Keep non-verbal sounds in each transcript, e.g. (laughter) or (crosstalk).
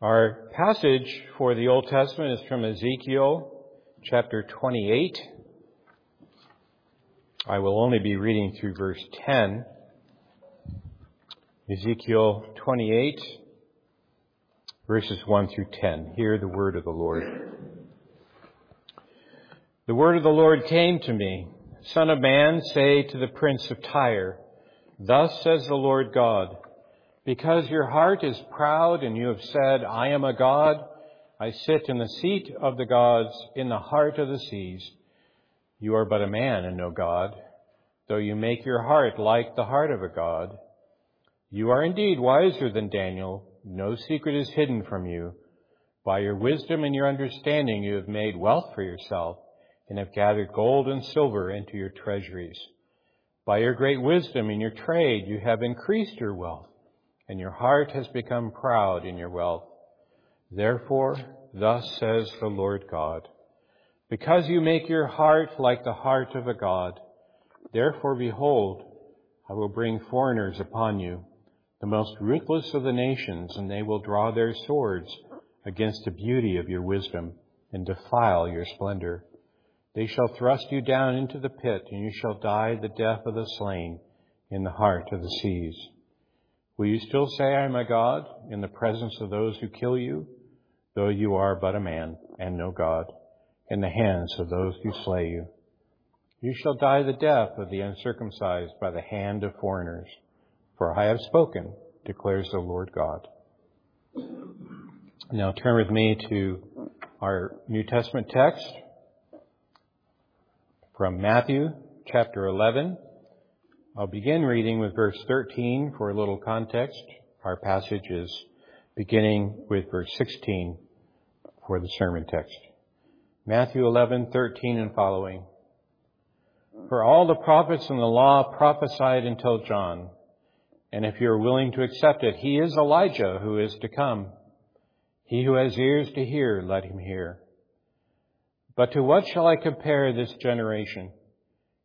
Our passage for the Old Testament is from Ezekiel chapter 28. I will only be reading through verse 10. Ezekiel 28, verses 1 through 10. Hear the word of the Lord. The word of the Lord came to me. Son of man, say to the prince of Tyre, Thus says the Lord God, because your heart is proud and you have said, I am a God, I sit in the seat of the gods in the heart of the seas. You are but a man and no God, though you make your heart like the heart of a God. You are indeed wiser than Daniel. No secret is hidden from you. By your wisdom and your understanding you have made wealth for yourself and have gathered gold and silver into your treasuries. By your great wisdom in your trade you have increased your wealth and your heart has become proud in your wealth. Therefore, thus says the Lord God, because you make your heart like the heart of a God, therefore behold, I will bring foreigners upon you, the most ruthless of the nations, and they will draw their swords against the beauty of your wisdom and defile your splendor. They shall thrust you down into the pit, and you shall die the death of the slain in the heart of the seas. Will you still say, I am a God in the presence of those who kill you, though you are but a man and no God, in the hands of those who slay you? You shall die the death of the uncircumcised by the hand of foreigners, for I have spoken, declares the Lord God. Now turn with me to our New Testament text from Matthew chapter 11 I'll begin reading with verse 13 for a little context. Our passage is beginning with verse 16 for the sermon text. Matthew 11:13 and following. For all the prophets and the law prophesied until John. And if you are willing to accept it, he is Elijah who is to come. He who has ears to hear, let him hear. But to what shall I compare this generation?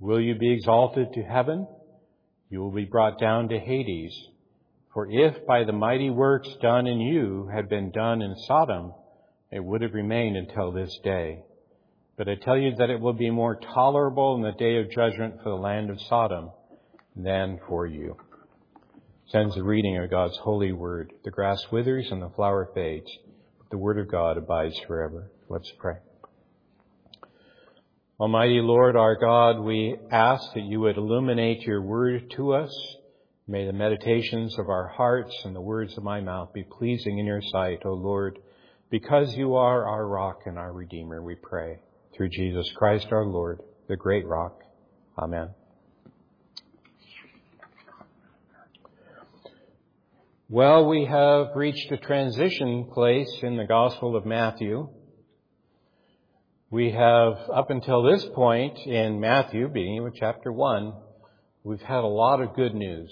Will you be exalted to heaven? You will be brought down to Hades. For if by the mighty works done in you had been done in Sodom, it would have remained until this day. But I tell you that it will be more tolerable in the day of judgment for the land of Sodom than for you. Sends the reading of God's holy word. The grass withers and the flower fades, but the word of God abides forever. Let's pray. Almighty Lord our God, we ask that you would illuminate your word to us. May the meditations of our hearts and the words of my mouth be pleasing in your sight, O Lord, because you are our rock and our redeemer, we pray. Through Jesus Christ our Lord, the great rock. Amen. Well, we have reached a transition place in the Gospel of Matthew. We have, up until this point in Matthew, beginning with chapter 1, we've had a lot of good news.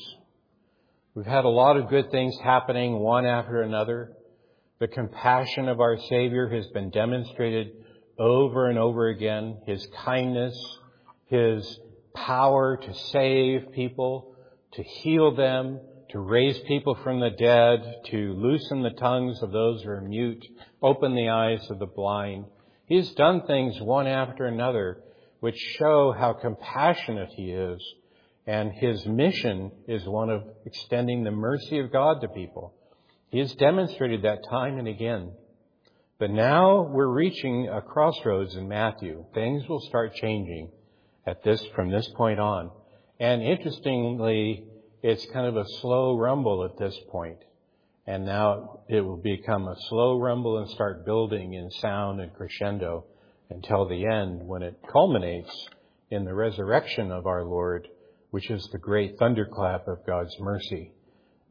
We've had a lot of good things happening one after another. The compassion of our Savior has been demonstrated over and over again. His kindness, His power to save people, to heal them, to raise people from the dead, to loosen the tongues of those who are mute, open the eyes of the blind. He's done things one after another which show how compassionate he is. And his mission is one of extending the mercy of God to people. He has demonstrated that time and again. But now we're reaching a crossroads in Matthew. Things will start changing at this, from this point on. And interestingly, it's kind of a slow rumble at this point. And now it will become a slow rumble and start building in sound and crescendo until the end when it culminates in the resurrection of our Lord, which is the great thunderclap of God's mercy.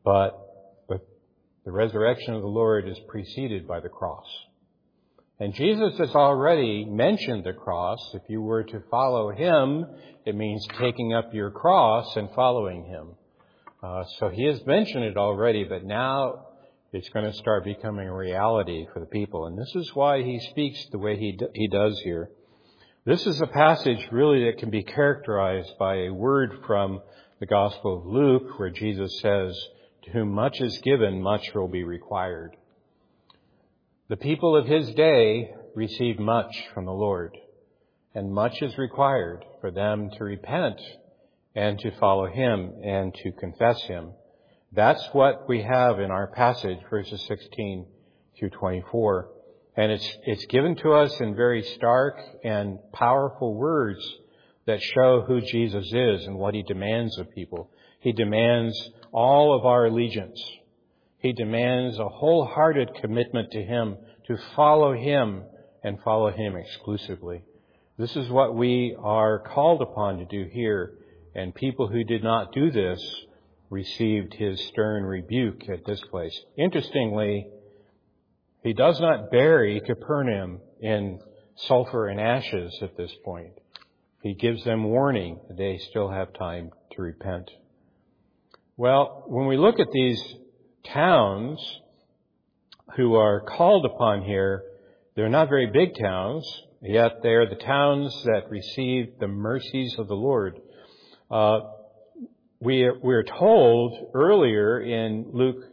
But the, resurrection of the Lord is preceded by the cross. And Jesus has already mentioned the cross. If you were to follow him, it means taking up your cross and following him. Uh, so he has mentioned it already, but now it's going to start becoming a reality for the people. And this is why he speaks the way he, he does here. This is a passage really that can be characterized by a word from the Gospel of Luke where Jesus says, to whom much is given, much will be required. The people of his day received much from the Lord, and much is required for them to repent and to follow him and to confess him. That's what we have in our passage, verses 16 through 24. And it's, it's given to us in very stark and powerful words that show who Jesus is and what he demands of people. He demands all of our allegiance. He demands a wholehearted commitment to him, to follow him and follow him exclusively. This is what we are called upon to do here and people who did not do this received his stern rebuke at this place. Interestingly, he does not bury Capernaum in sulfur and ashes at this point. He gives them warning that they still have time to repent. Well, when we look at these towns who are called upon here, they're not very big towns, yet they are the towns that received the mercies of the Lord. Uh, we are, we're told earlier in Luke,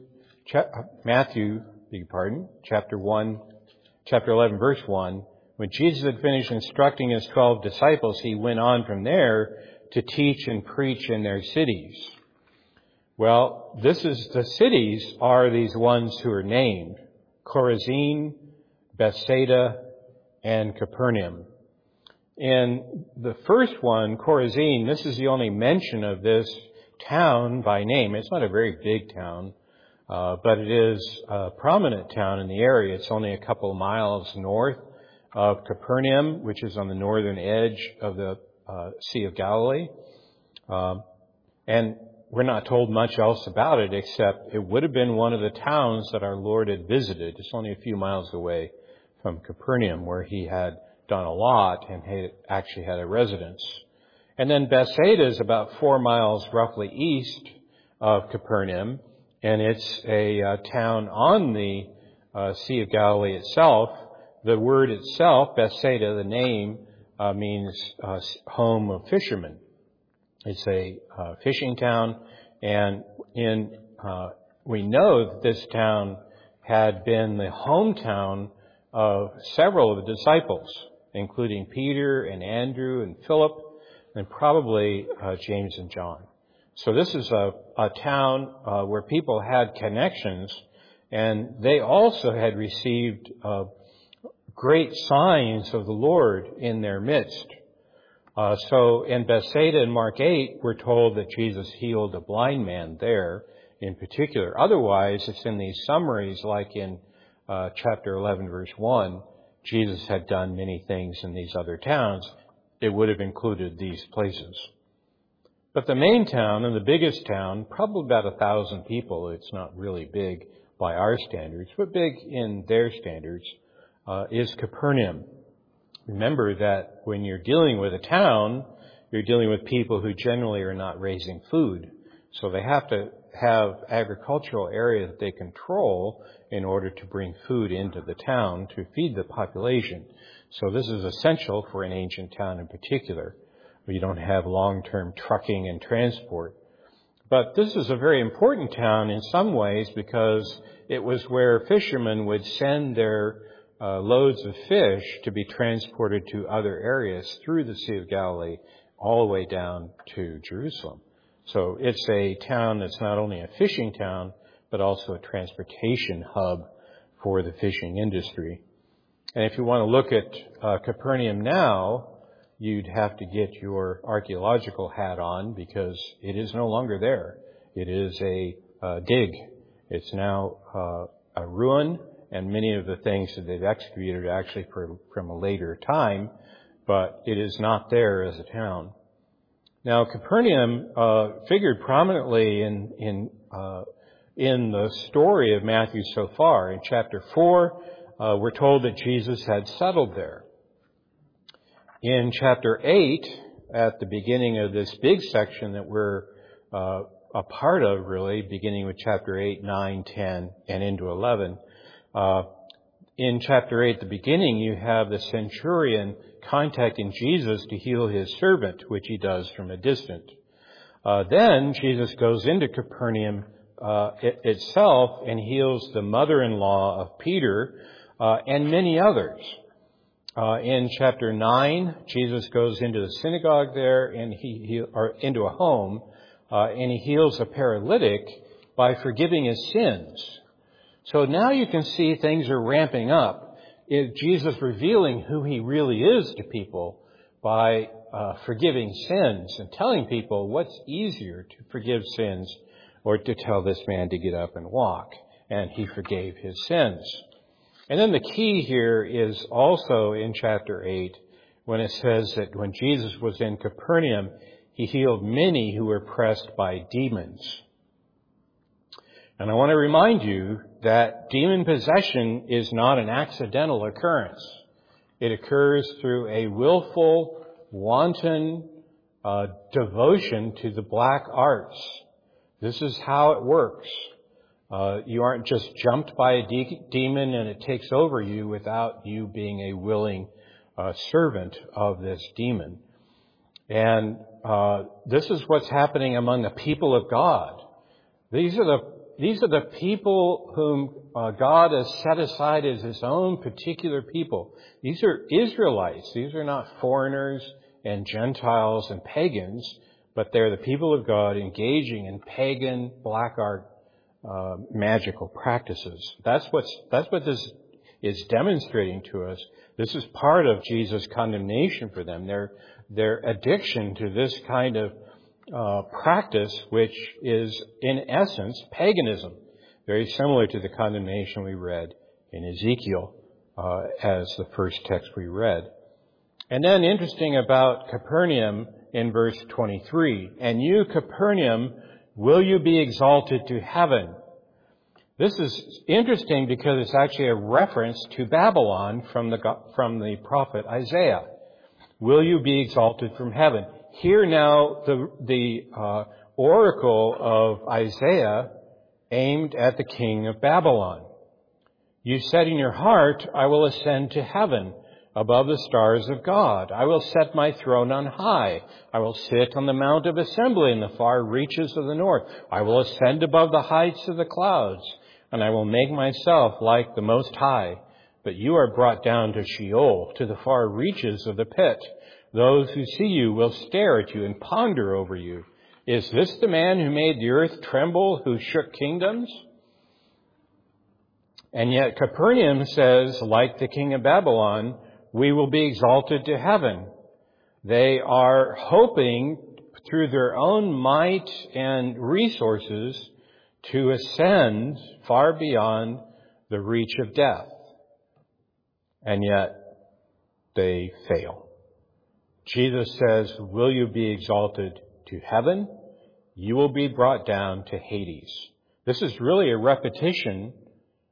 cha- Matthew, beg pardon, chapter 1, chapter 11, verse 1, when Jesus had finished instructing his 12 disciples, he went on from there to teach and preach in their cities. Well, this is, the cities are these ones who are named. Chorazin, Bethsaida, and Capernaum. In the first one, Chorazin, this is the only mention of this town by name. It's not a very big town, uh, but it is a prominent town in the area. It's only a couple miles north of Capernaum, which is on the northern edge of the uh, Sea of Galilee. Um, and we're not told much else about it except it would have been one of the towns that our Lord had visited. It's only a few miles away from Capernaum where he had done a lot and had actually had a residence. And then Bethsaida is about four miles roughly east of Capernaum, and it's a uh, town on the uh, Sea of Galilee itself. The word itself, Bethsaida, the name, uh, means uh, home of fishermen. It's a uh, fishing town, and in uh, we know that this town had been the hometown of several of the disciples including Peter and Andrew and Philip and probably uh, James and John. So this is a, a town uh, where people had connections and they also had received uh, great signs of the Lord in their midst. Uh, so in Bethsaida in Mark 8, we're told that Jesus healed a blind man there in particular. Otherwise, it's in these summaries like in uh, chapter 11 verse 1 Jesus had done many things in these other towns, it would have included these places. But the main town and the biggest town, probably about a thousand people, it's not really big by our standards, but big in their standards, uh, is Capernaum. Remember that when you're dealing with a town, you're dealing with people who generally are not raising food. So they have to have agricultural areas that they control in order to bring food into the town to feed the population. So this is essential for an ancient town in particular, where you don't have long-term trucking and transport. But this is a very important town in some ways because it was where fishermen would send their uh, loads of fish to be transported to other areas through the Sea of Galilee all the way down to Jerusalem. So it's a town that's not only a fishing town, but also a transportation hub for the fishing industry. And if you want to look at uh, Capernaum now, you'd have to get your archaeological hat on because it is no longer there. It is a uh, dig. It's now uh, a ruin, and many of the things that they've excavated are actually from a later time, but it is not there as a town. Now, Capernaum uh, figured prominently in in uh, in the story of Matthew so far. In chapter four, uh, we're told that Jesus had settled there. In chapter eight, at the beginning of this big section that we're uh, a part of, really, beginning with chapter 8, 9, 10, and into 11, uh, in chapter 8, the beginning, you have the centurion contacting Jesus to heal his servant, which he does from a distance. Uh, then Jesus goes into Capernaum uh, it, itself and heals the mother-in-law of Peter uh, and many others. Uh, in chapter 9, Jesus goes into the synagogue there and he, he or into a home uh, and he heals a paralytic by forgiving his sins. So now you can see things are ramping up. Jesus revealing who he really is to people by uh, forgiving sins and telling people what's easier to forgive sins or to tell this man to get up and walk. And he forgave his sins. And then the key here is also in chapter 8 when it says that when Jesus was in Capernaum, he healed many who were pressed by demons. And I want to remind you that demon possession is not an accidental occurrence. It occurs through a willful, wanton uh, devotion to the black arts. This is how it works. Uh, you aren't just jumped by a de- demon and it takes over you without you being a willing uh, servant of this demon. And uh, this is what's happening among the people of God. These are the these are the people whom uh, God has set aside as His own particular people. These are Israelites. These are not foreigners and Gentiles and pagans, but they're the people of God engaging in pagan black art uh, magical practices. That's what's that's what this is demonstrating to us. This is part of Jesus' condemnation for them. Their their addiction to this kind of uh, practice, which is in essence paganism, very similar to the condemnation we read in Ezekiel uh, as the first text we read. And then interesting about Capernaum in verse 23, and you Capernaum, will you be exalted to heaven? This is interesting because it's actually a reference to Babylon from the, from the prophet Isaiah. Will you be exalted from heaven? Here now the, the uh, oracle of Isaiah aimed at the king of Babylon. You said in your heart, I will ascend to heaven above the stars of God. I will set my throne on high. I will sit on the mount of assembly in the far reaches of the north. I will ascend above the heights of the clouds, and I will make myself like the Most High. But you are brought down to Sheol, to the far reaches of the pit. Those who see you will stare at you and ponder over you. Is this the man who made the earth tremble, who shook kingdoms? And yet Capernaum says, like the king of Babylon, we will be exalted to heaven. They are hoping through their own might and resources to ascend far beyond the reach of death. And yet they fail. Jesus says, Will you be exalted to heaven? You will be brought down to Hades. This is really a repetition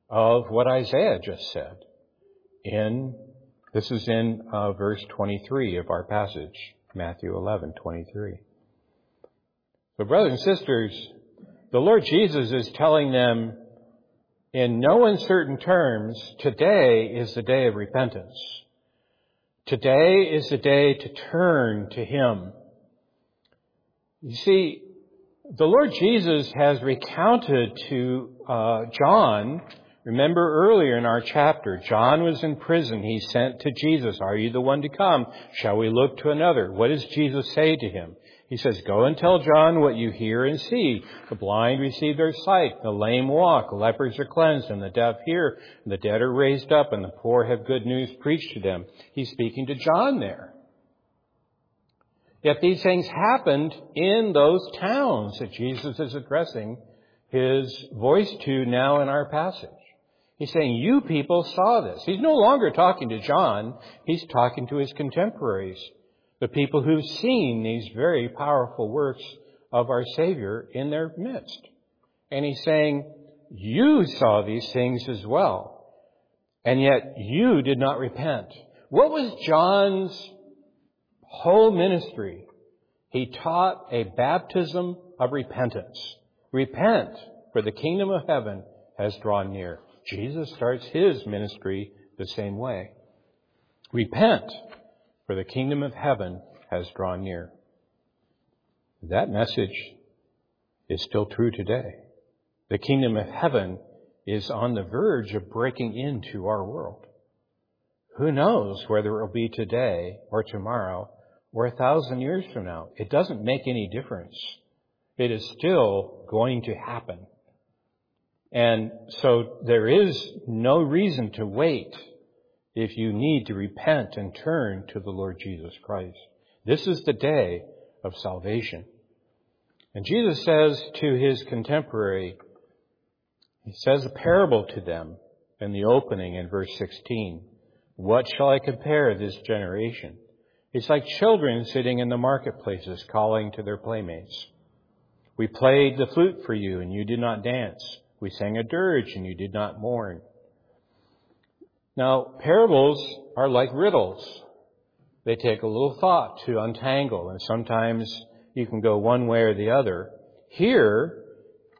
of what Isaiah just said. In this is in uh, verse 23 of our passage, Matthew 11, 23. But brothers and sisters, the Lord Jesus is telling them in no uncertain terms, today is the day of repentance. Today is the day to turn to Him. You see, the Lord Jesus has recounted to uh, John, remember earlier in our chapter, John was in prison. He sent to Jesus, Are you the one to come? Shall we look to another? What does Jesus say to him? He says, Go and tell John what you hear and see. The blind receive their sight, the lame walk, the lepers are cleansed, and the deaf hear, and the dead are raised up, and the poor have good news preached to them. He's speaking to John there. Yet these things happened in those towns that Jesus is addressing his voice to now in our passage. He's saying, you people saw this. He's no longer talking to John. He's talking to his contemporaries the people who've seen these very powerful works of our Savior in their midst. And he's saying, you saw these things as well, and yet you did not repent. What was John's whole ministry? He taught a baptism of repentance. Repent, for the kingdom of heaven has drawn near. Jesus starts his ministry the same way. Repent, for the kingdom of heaven has drawn near. That message is still true today. The kingdom of heaven is on the verge of breaking into our world. Who knows whether it will be today or tomorrow or a thousand years from now? It doesn't make any difference. It is still going to happen. And so there is no reason to wait if you need to repent and turn to the Lord Jesus Christ. This is the day of salvation. And Jesus says to his contemporary, he says a parable to them in the opening in verse 16. What shall I compare this generation? It's like children sitting in the marketplaces calling to their playmates. We played the flute for you and you did not dance. We sang a dirge and you did not mourn. Now, parables are like riddles. They take a little thought to untangle, and sometimes you can go one way or the other. Here,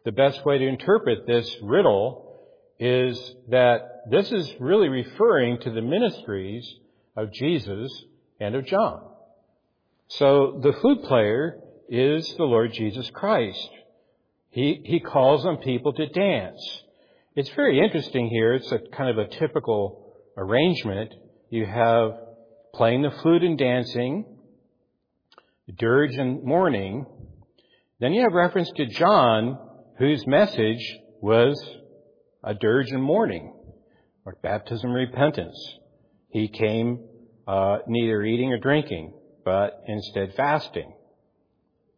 the best way to interpret this riddle is that this is really referring to the ministries of Jesus and of John. So the flute player is the Lord Jesus Christ. He, he calls on people to dance. It's very interesting here. It's a kind of a typical arrangement, you have playing the flute and dancing, dirge and mourning. Then you have reference to John, whose message was a dirge and mourning, or baptism repentance. He came uh, neither eating or drinking, but instead fasting.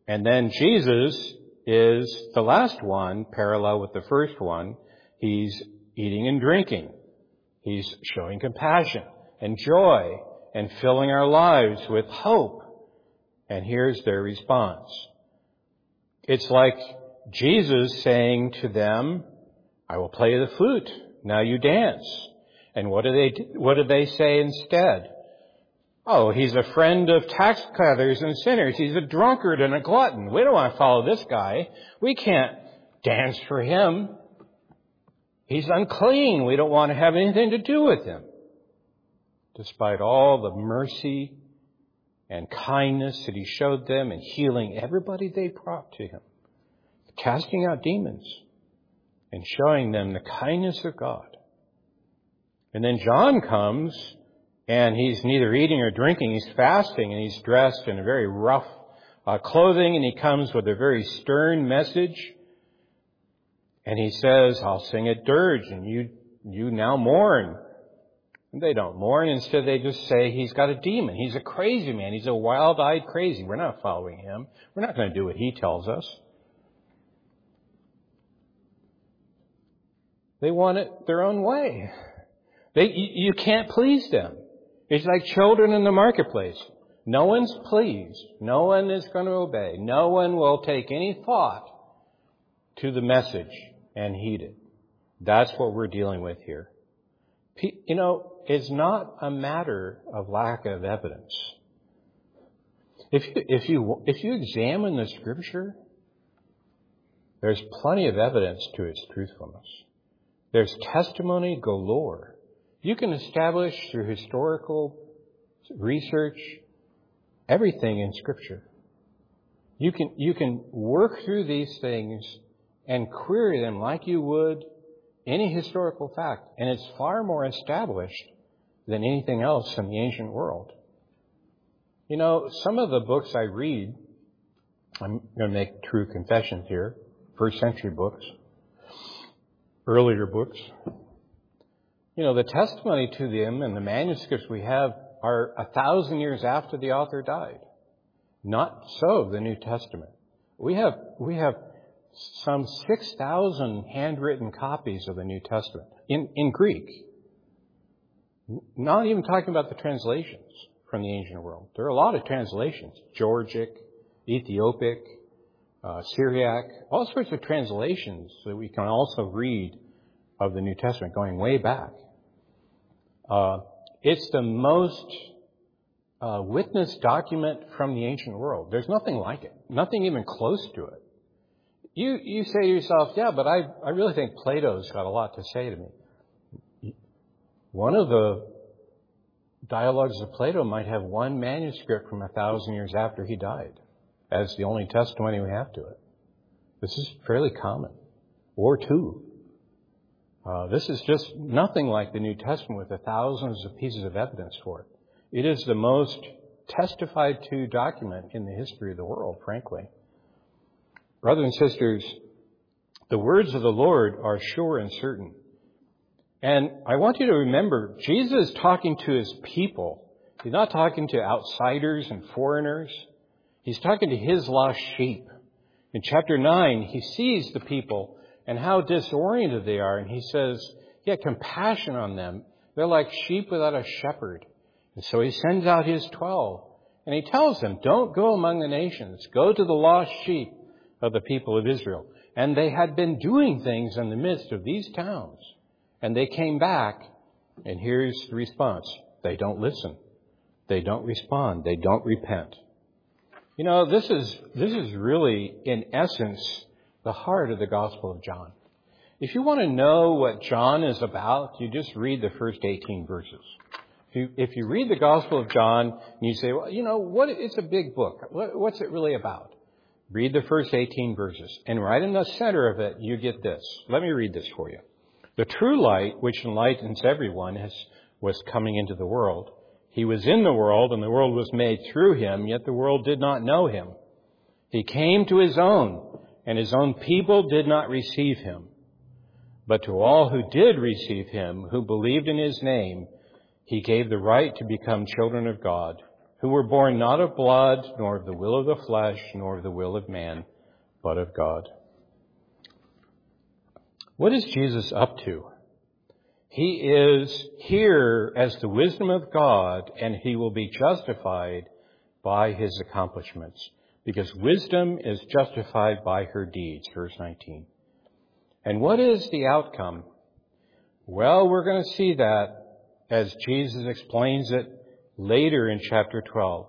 And then Jesus is the last one, parallel with the first one. He's eating and drinking. He's showing compassion and joy and filling our lives with hope. And here's their response. It's like Jesus saying to them, I will play the flute. Now you dance. And what do they, what do they say instead? Oh, he's a friend of tax gatherers and sinners. He's a drunkard and a glutton. We don't want to follow this guy. We can't dance for him. He's unclean. We don't want to have anything to do with him. Despite all the mercy and kindness that he showed them in healing everybody they brought to him, casting out demons and showing them the kindness of God. And then John comes and he's neither eating or drinking, he's fasting and he's dressed in a very rough uh, clothing and he comes with a very stern message and he says, I'll sing a dirge and you, you now mourn. And they don't mourn. Instead, they just say he's got a demon. He's a crazy man. He's a wild-eyed crazy. We're not following him. We're not going to do what he tells us. They want it their own way. They, you, you can't please them. It's like children in the marketplace. No one's pleased. No one is going to obey. No one will take any thought to the message and heeded. That's what we're dealing with here. You know, it's not a matter of lack of evidence. If you, if you, if you examine the scripture, there's plenty of evidence to its truthfulness. There's testimony galore. You can establish through historical research everything in scripture. You can, you can work through these things and query them like you would any historical fact. And it's far more established than anything else in the ancient world. You know, some of the books I read I'm going to make true confessions here. First century books, earlier books. You know, the testimony to them and the manuscripts we have are a thousand years after the author died. Not so the New Testament. We have, we have some 6,000 handwritten copies of the New Testament in, in Greek. Not even talking about the translations from the ancient world. There are a lot of translations. Georgic, Ethiopic, uh, Syriac, all sorts of translations that we can also read of the New Testament going way back. Uh, it's the most uh, witnessed document from the ancient world. There's nothing like it. Nothing even close to it. You, you say to yourself, yeah, but I, I really think Plato's got a lot to say to me. One of the dialogues of Plato might have one manuscript from a thousand years after he died as the only testimony we have to it. This is fairly common. Or two. Uh, this is just nothing like the New Testament with the thousands of pieces of evidence for it. It is the most testified to document in the history of the world, frankly. Brothers and sisters, the words of the Lord are sure and certain. And I want you to remember, Jesus is talking to his people. He's not talking to outsiders and foreigners. He's talking to his lost sheep. In chapter 9, he sees the people and how disoriented they are, and he says, he had compassion on them. They're like sheep without a shepherd. And so he sends out his twelve, and he tells them, don't go among the nations. Go to the lost sheep of the people of Israel. And they had been doing things in the midst of these towns. And they came back, and here's the response. They don't listen. They don't respond. They don't repent. You know, this is, this is really, in essence, the heart of the Gospel of John. If you want to know what John is about, you just read the first 18 verses. If you, if you read the Gospel of John and you say, well, you know, what, it's a big book. What, what's it really about? Read the first 18 verses. And right in the center of it, you get this. Let me read this for you. The true light, which enlightens everyone, has, was coming into the world. He was in the world, and the world was made through him, yet the world did not know him. He came to his own, and his own people did not receive him. But to all who did receive him, who believed in his name, he gave the right to become children of God who were born not of blood, nor of the will of the flesh, nor of the will of man, but of God. What is Jesus up to? He is here as the wisdom of God, and he will be justified by his accomplishments. Because wisdom is justified by her deeds, verse 19. And what is the outcome? Well, we're going to see that as Jesus explains it later in chapter 12.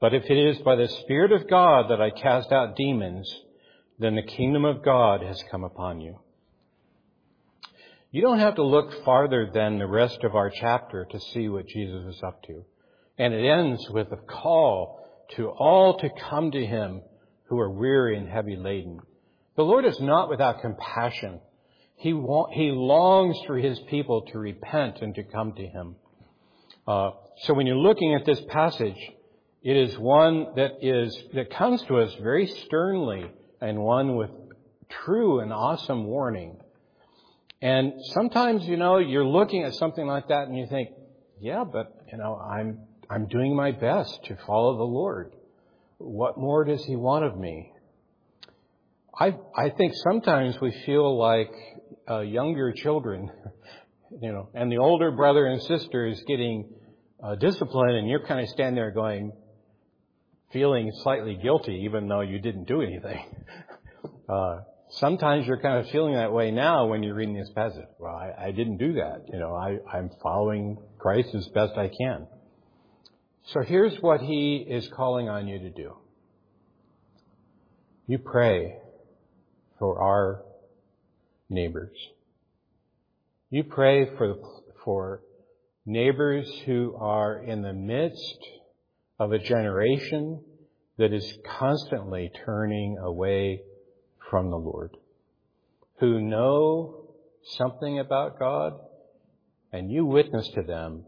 But if it is by the Spirit of God that I cast out demons, then the kingdom of God has come upon you. You don't have to look farther than the rest of our chapter to see what Jesus is up to. And it ends with a call to all to come to him who are weary and heavy laden. The Lord is not without compassion. He, he longs for his people to repent and to come to him. Uh, so when you're looking at this passage, it is one that is that comes to us very sternly and one with true and awesome warning. And sometimes, you know, you're looking at something like that and you think, yeah, but you know, I'm I'm doing my best to follow the Lord. What more does he want of me? I I think sometimes we feel like uh, younger children, (laughs) you know, and the older brother and sister is getting uh, discipline and you're kind of standing there going, feeling slightly guilty even though you didn't do anything. (laughs) uh, sometimes you're kind of feeling that way now when you're reading this passage. Well, I, I didn't do that. You know, I, I'm following Christ as best I can. So here's what he is calling on you to do. You pray for our neighbors. You pray for, for neighbors who are in the midst of a generation that is constantly turning away from the Lord, who know something about God, and you witness to them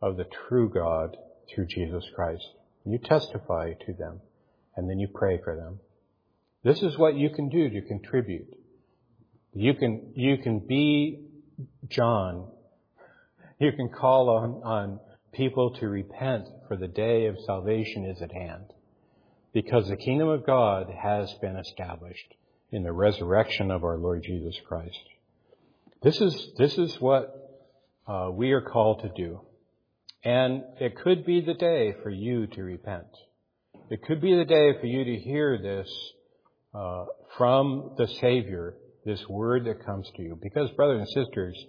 of the true God through Jesus Christ. You testify to them, and then you pray for them. This is what you can do to contribute. You can, you can be John. You can call on, on people to repent for the day of salvation is at hand. Because the kingdom of God has been established in the resurrection of our Lord Jesus Christ. This is, this is what uh, we are called to do. And it could be the day for you to repent. It could be the day for you to hear this uh, from the Savior, this word that comes to you. Because, brothers and sisters,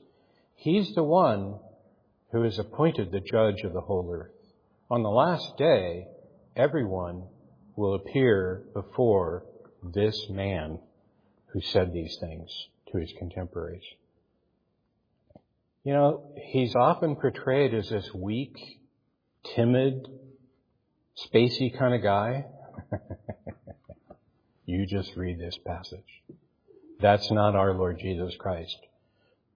He's the one who is appointed the judge of the whole earth. On the last day, everyone will appear before this man who said these things to his contemporaries. You know, he's often portrayed as this weak, timid, spacey kind of guy. (laughs) you just read this passage. That's not our Lord Jesus Christ.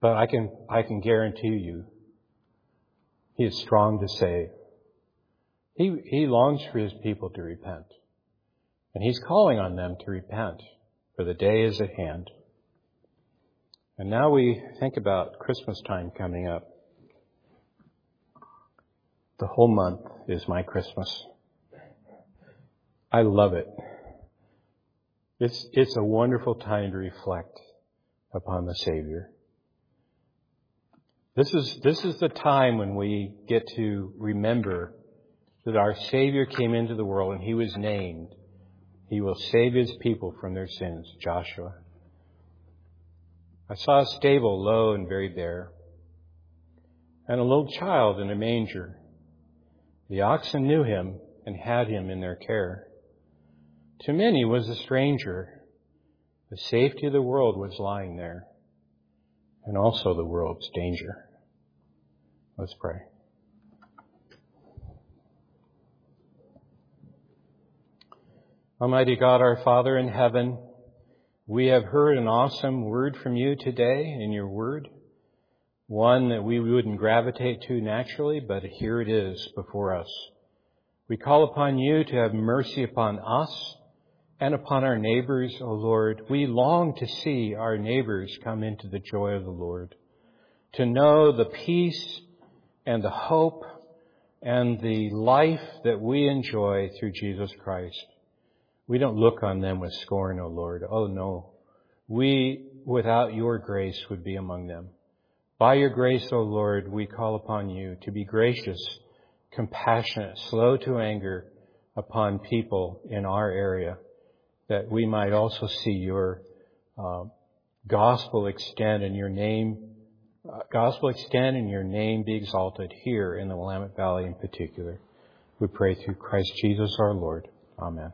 But I can, I can guarantee you, he is strong to save. He, he longs for his people to repent. And he's calling on them to repent, for the day is at hand. And now we think about Christmas time coming up. The whole month is my Christmas. I love it. It's, it's a wonderful time to reflect upon the Savior. This is, this is the time when we get to remember that our Savior came into the world and He was named. He will save His people from their sins, Joshua. I saw a stable low and very bare, and a little child in a manger. The oxen knew him and had him in their care. To many was a stranger. The safety of the world was lying there, and also the world's danger. Let's pray. Almighty God, our Father in heaven, we have heard an awesome word from you today in your word. One that we wouldn't gravitate to naturally, but here it is before us. We call upon you to have mercy upon us and upon our neighbors, O Lord. We long to see our neighbors come into the joy of the Lord, to know the peace and the hope and the life that we enjoy through Jesus Christ. We don't look on them with scorn, O oh Lord. Oh no. We, without your grace, would be among them. By your grace, O oh Lord, we call upon you to be gracious, compassionate, slow to anger upon people in our area, that we might also see your uh, gospel extend and your name Uh, gospel extend and your name be exalted here in the Willamette Valley in particular. We pray through Christ Jesus our Lord. Amen.